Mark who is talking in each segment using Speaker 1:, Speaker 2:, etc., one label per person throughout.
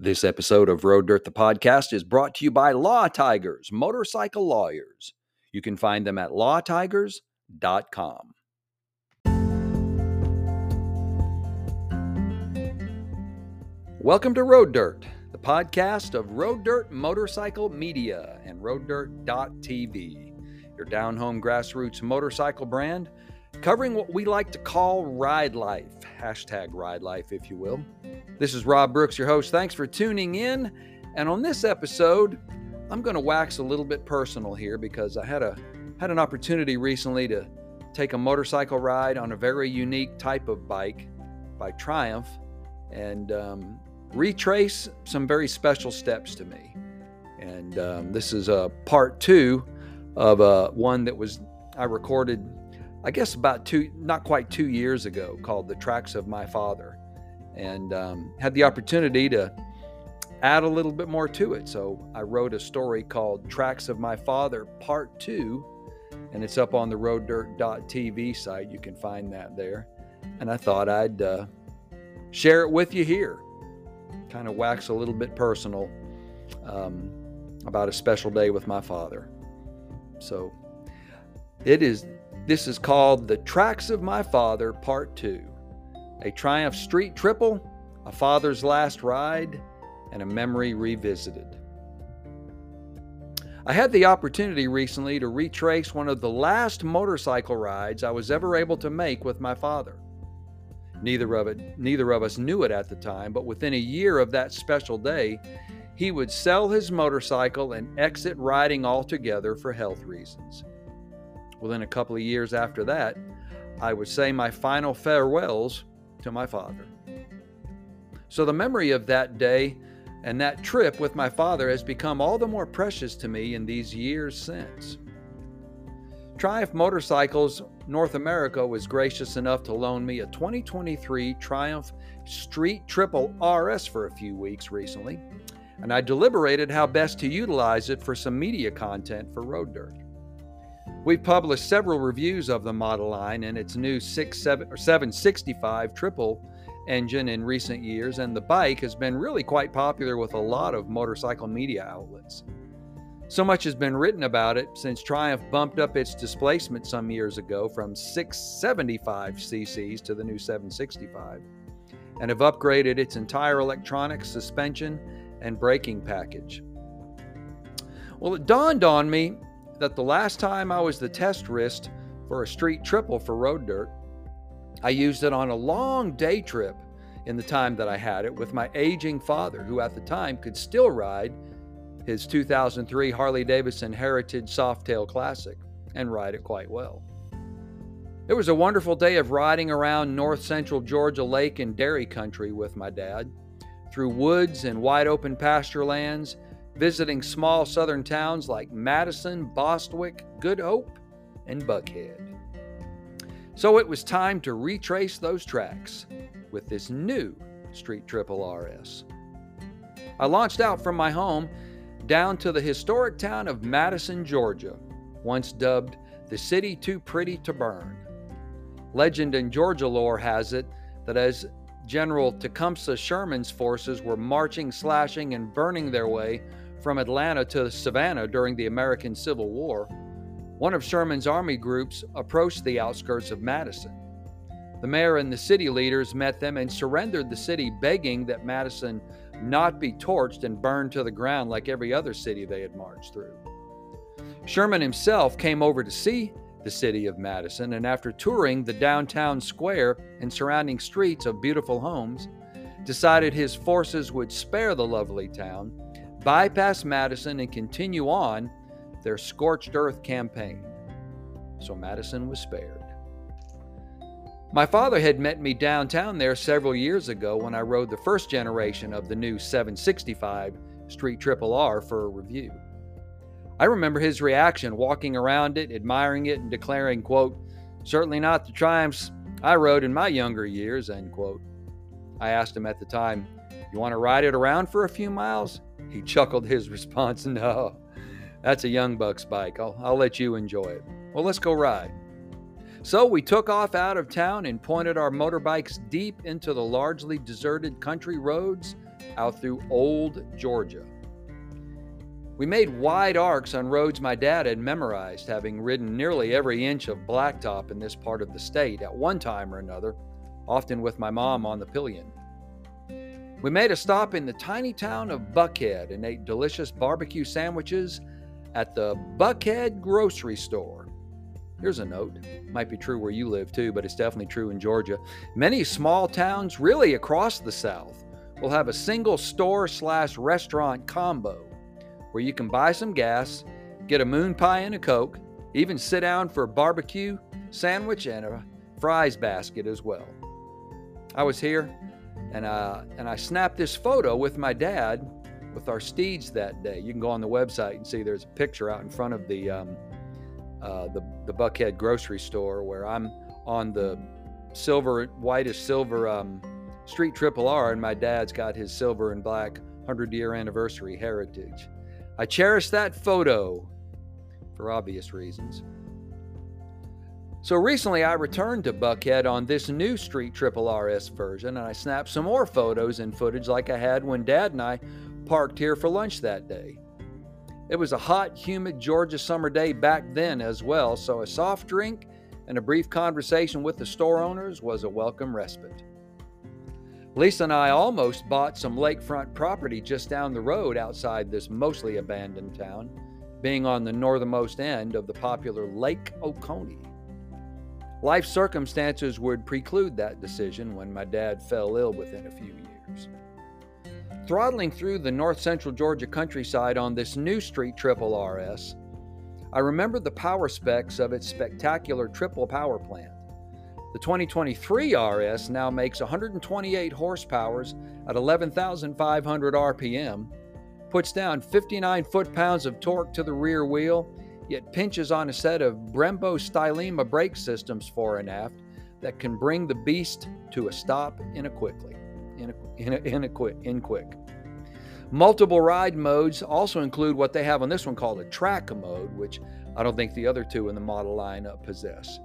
Speaker 1: This episode of Road Dirt the Podcast is brought to you by Law Tigers, motorcycle lawyers. You can find them at lawtigers.com. Welcome to Road Dirt, the podcast of Road Dirt Motorcycle Media and RoadDirt.tv, your down home grassroots motorcycle brand covering what we like to call ride life. Hashtag ride life, if you will. This is Rob Brooks, your host. Thanks for tuning in. And on this episode, I'm going to wax a little bit personal here because I had a had an opportunity recently to take a motorcycle ride on a very unique type of bike by Triumph and um, retrace some very special steps to me. And um, this is a part two of uh, one that was I recorded I guess about two, not quite two years ago, called The Tracks of My Father, and um, had the opportunity to add a little bit more to it. So I wrote a story called Tracks of My Father Part 2, and it's up on the roaddirt.tv site. You can find that there. And I thought I'd uh, share it with you here, kind of wax a little bit personal um, about a special day with my father. So it is this is called The Tracks of My Father, Part 2. A Triumph Street Triple, a father's last ride, and a memory revisited. I had the opportunity recently to retrace one of the last motorcycle rides I was ever able to make with my father. Neither of it neither of us knew it at the time, but within a year of that special day, he would sell his motorcycle and exit riding altogether for health reasons. Within a couple of years after that, I would say my final farewells to my father. So the memory of that day and that trip with my father has become all the more precious to me in these years since. Triumph Motorcycles North America was gracious enough to loan me a 2023 Triumph Street Triple RS for a few weeks recently, and I deliberated how best to utilize it for some media content for Road Dirt. We've published several reviews of the model line and its new 765 triple engine in recent years, and the bike has been really quite popular with a lot of motorcycle media outlets. So much has been written about it since Triumph bumped up its displacement some years ago from 675 cc's to the new 765 and have upgraded its entire electronics, suspension, and braking package. Well, it dawned on me that the last time I was the test wrist for a street triple for road dirt, I used it on a long day trip in the time that I had it with my aging father, who at the time could still ride his 2003 Harley Davidson Heritage Softail Classic and ride it quite well. It was a wonderful day of riding around north central Georgia lake and dairy country with my dad, through woods and wide open pasture lands visiting small southern towns like Madison, Bostwick, Good Hope, and Buckhead. So it was time to retrace those tracks with this new Street Triple RS. I launched out from my home down to the historic town of Madison, Georgia, once dubbed the city too pretty to burn. Legend and Georgia lore has it that as General Tecumseh Sherman's forces were marching, slashing, and burning their way from Atlanta to Savannah during the American Civil War, one of Sherman's army groups approached the outskirts of Madison. The mayor and the city leaders met them and surrendered the city, begging that Madison not be torched and burned to the ground like every other city they had marched through. Sherman himself came over to see the city of Madison, and after touring the downtown square and surrounding streets of beautiful homes, decided his forces would spare the lovely town bypass Madison and continue on their scorched earth campaign. So Madison was spared. My father had met me downtown there several years ago when I rode the first generation of the new 765 Street Triple R for a review. I remember his reaction walking around it, admiring it, and declaring, quote, certainly not the triumphs I rode in my younger years, end quote. I asked him at the time, you want to ride it around for a few miles? He chuckled his response, No, that's a young buck's bike. I'll, I'll let you enjoy it. Well, let's go ride. So we took off out of town and pointed our motorbikes deep into the largely deserted country roads out through Old Georgia. We made wide arcs on roads my dad had memorized, having ridden nearly every inch of blacktop in this part of the state at one time or another, often with my mom on the pillion. We made a stop in the tiny town of Buckhead and ate delicious barbecue sandwiches at the Buckhead grocery store. Here's a note. Might be true where you live too, but it's definitely true in Georgia. Many small towns, really across the South, will have a single store slash restaurant combo where you can buy some gas, get a moon pie and a Coke, even sit down for a barbecue, sandwich, and a fries basket as well. I was here and, uh, and I snapped this photo with my dad with our steeds that day. You can go on the website and see there's a picture out in front of the, um, uh, the, the Buckhead grocery store where I'm on the silver, whitish silver um, Street Triple R, and my dad's got his silver and black 100 year anniversary heritage. I cherish that photo for obvious reasons. So recently I returned to Buckhead on this new Street Triple RS version and I snapped some more photos and footage like I had when Dad and I parked here for lunch that day. It was a hot, humid Georgia summer day back then as well, so a soft drink and a brief conversation with the store owners was a welcome respite. Lisa and I almost bought some lakefront property just down the road outside this mostly abandoned town, being on the northernmost end of the popular Lake Oconee. Life circumstances would preclude that decision when my dad fell ill within a few years. Throttling through the north central Georgia countryside on this new street triple RS, I remember the power specs of its spectacular triple power plant. The 2023 RS now makes 128 horsepowers at 11,500 RPM, puts down 59 foot pounds of torque to the rear wheel, yet pinches on a set of Brembo Stylema brake systems fore and aft that can bring the beast to a stop in a quickly, in a, in a, in a quick, in quick. Multiple ride modes also include what they have on this one called a track mode, which I don't think the other two in the model lineup possess.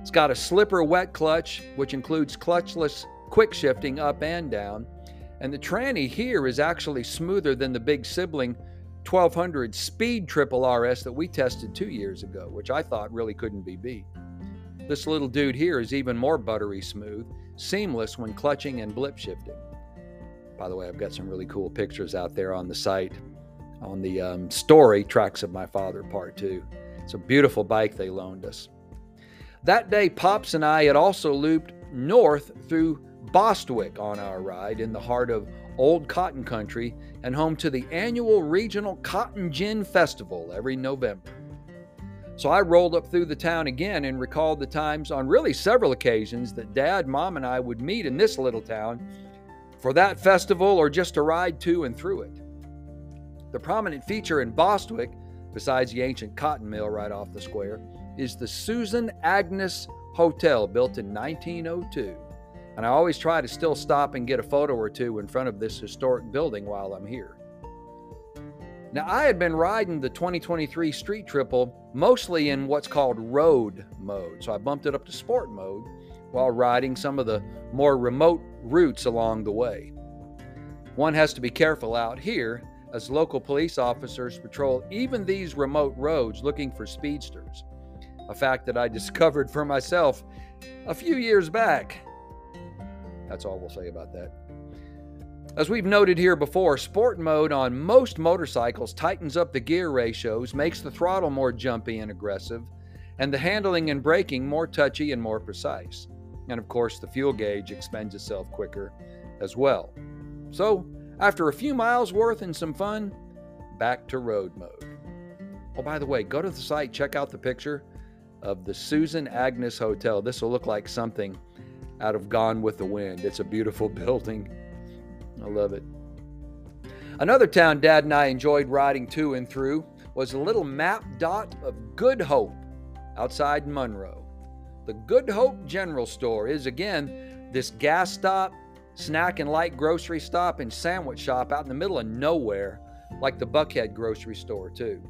Speaker 1: It's got a slipper wet clutch, which includes clutchless quick shifting up and down. And the tranny here is actually smoother than the big sibling 1200 speed triple RS that we tested two years ago, which I thought really couldn't be beat. This little dude here is even more buttery smooth, seamless when clutching and blip shifting. By the way, I've got some really cool pictures out there on the site on the um, story Tracks of My Father Part 2. It's a beautiful bike they loaned us. That day, Pops and I had also looped north through Bostwick on our ride in the heart of Old Cotton Country and home to the annual regional Cotton Gin Festival every November. So I rolled up through the town again and recalled the times on really several occasions that Dad, Mom, and I would meet in this little town for that festival or just to ride to and through it. The prominent feature in Bostwick, besides the ancient cotton mill right off the square, is the Susan Agnes Hotel, built in 1902. And I always try to still stop and get a photo or two in front of this historic building while I'm here. Now, I had been riding the 2023 Street Triple mostly in what's called road mode, so I bumped it up to sport mode while riding some of the more remote routes along the way. One has to be careful out here as local police officers patrol even these remote roads looking for speedsters a fact that I discovered for myself a few years back. That's all we'll say about that. As we've noted here before, sport mode on most motorcycles tightens up the gear ratios, makes the throttle more jumpy and aggressive, and the handling and braking more touchy and more precise. And of course, the fuel gauge expends itself quicker as well. So, after a few miles worth and some fun, back to road mode. Oh, by the way, go to the site, check out the picture of the Susan Agnes Hotel. This will look like something out of Gone with the Wind. It's a beautiful building. I love it. Another town Dad and I enjoyed riding to and through was a little map dot of Good Hope outside Monroe. The Good Hope General Store is again this gas stop, snack and light grocery stop, and sandwich shop out in the middle of nowhere, like the Buckhead grocery store, too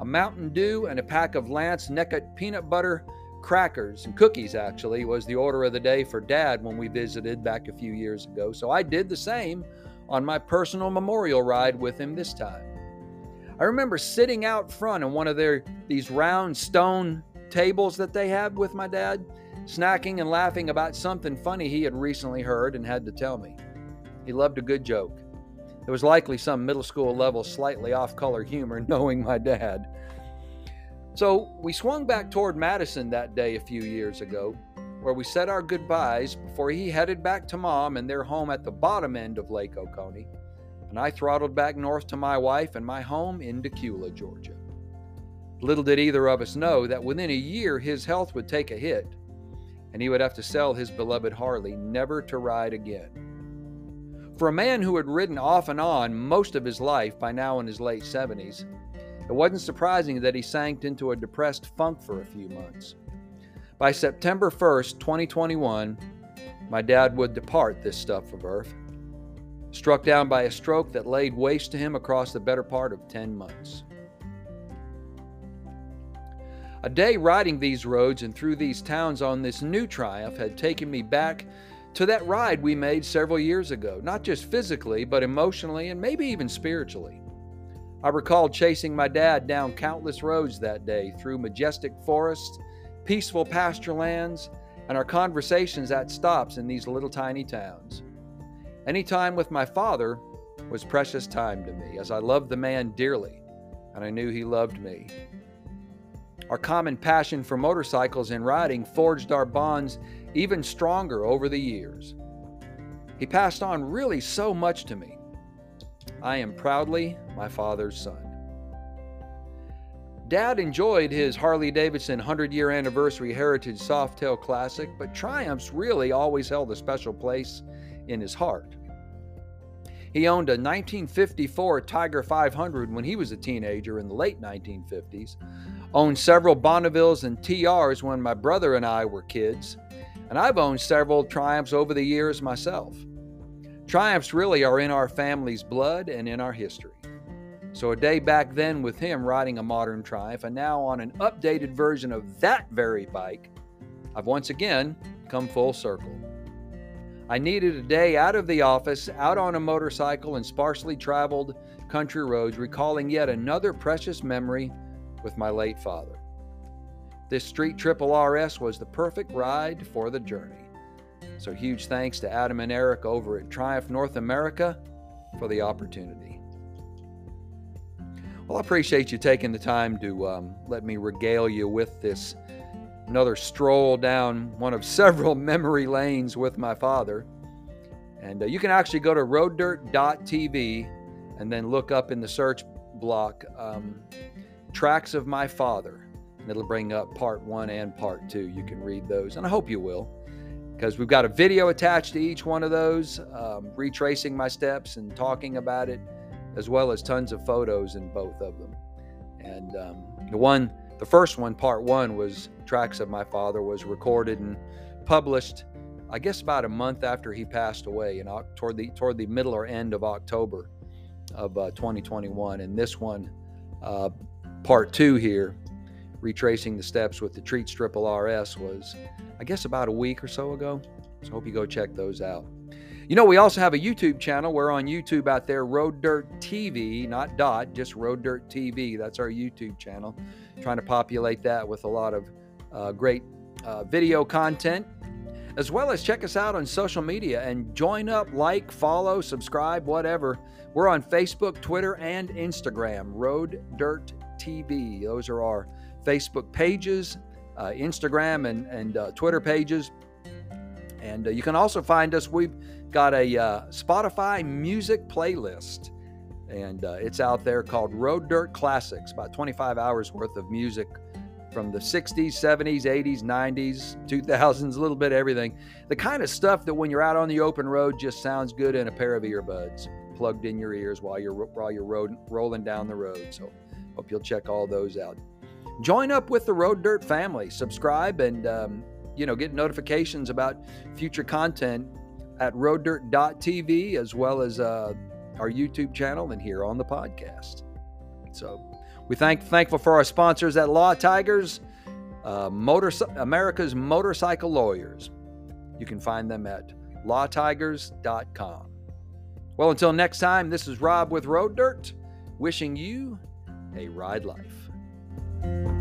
Speaker 1: a Mountain Dew, and a pack of Lance Nekot peanut butter crackers and cookies, actually, was the order of the day for Dad when we visited back a few years ago. So I did the same on my personal memorial ride with him this time. I remember sitting out front on one of their these round stone tables that they have with my dad, snacking and laughing about something funny he had recently heard and had to tell me. He loved a good joke. It was likely some middle school level, slightly off color humor, knowing my dad. So we swung back toward Madison that day a few years ago, where we said our goodbyes before he headed back to mom and their home at the bottom end of Lake Oconee, and I throttled back north to my wife and my home in Dacula, Georgia. Little did either of us know that within a year his health would take a hit, and he would have to sell his beloved Harley, never to ride again. For a man who had ridden off and on most of his life, by now in his late 70s, it wasn't surprising that he sank into a depressed funk for a few months. By September 1st, 2021, my dad would depart this stuff of earth, struck down by a stroke that laid waste to him across the better part of 10 months. A day riding these roads and through these towns on this new Triumph had taken me back to that ride we made several years ago, not just physically, but emotionally and maybe even spiritually. I recall chasing my dad down countless roads that day through majestic forests, peaceful pasture lands, and our conversations at stops in these little tiny towns. Any time with my father was precious time to me, as I loved the man dearly, and I knew he loved me. Our common passion for motorcycles and riding forged our bonds even stronger over the years. He passed on really so much to me. I am proudly my father's son. Dad enjoyed his Harley Davidson 100 year anniversary Heritage Softail Classic, but Triumphs really always held a special place in his heart. He owned a 1954 Tiger 500 when he was a teenager in the late 1950s, owned several Bonnevilles and TRs when my brother and I were kids, and I've owned several Triumphs over the years myself. Triumphs really are in our family's blood and in our history. So, a day back then with him riding a modern Triumph, and now on an updated version of that very bike, I've once again come full circle. I needed a day out of the office, out on a motorcycle and sparsely traveled country roads, recalling yet another precious memory with my late father. This Street Triple RS was the perfect ride for the journey. So, huge thanks to Adam and Eric over at Triumph North America for the opportunity. Well, I appreciate you taking the time to um, let me regale you with this another stroll down one of several memory lanes with my father. And uh, you can actually go to roaddirt.tv and then look up in the search block um, tracks of my father and it'll bring up part one and part two. You can read those, and I hope you will, because we've got a video attached to each one of those, um, retracing my steps and talking about it, as well as tons of photos in both of them. And um, the one, the first one, part one, was tracks of my father, was recorded and published. I guess about a month after he passed away, in toward the toward the middle or end of October of uh, 2021, and this one, uh, part two here, retracing the steps with the Street Triple RS was, I guess, about a week or so ago. So hope you go check those out. You know, we also have a YouTube channel. We're on YouTube out there, Road Dirt TV, not dot, just Road Dirt TV. That's our YouTube channel. Trying to populate that with a lot of uh, great uh, video content, as well as check us out on social media and join up, like, follow, subscribe, whatever. We're on Facebook, Twitter, and Instagram, Road Dirt TV. Those are our Facebook pages, uh, Instagram, and, and uh, Twitter pages. And uh, you can also find us. We've got a uh, Spotify music playlist, and uh, it's out there called Road Dirt Classics, about 25 hours worth of music from the 60s, 70s, 80s, 90s, 2000s, a little bit everything. The kind of stuff that when you're out on the open road just sounds good in a pair of earbuds plugged in your ears while you're while you're road, rolling down the road. So hope you'll check all those out join up with the Road Dirt family. Subscribe and um, you know get notifications about future content at roaddirt.tv as well as uh, our YouTube channel and here on the podcast. So we thank thankful for our sponsors at Law Tigers, uh, Motor America's motorcycle lawyers. You can find them at lawtigers.com. Well, until next time, this is Rob with Road Dirt, wishing you a ride life. Thank you.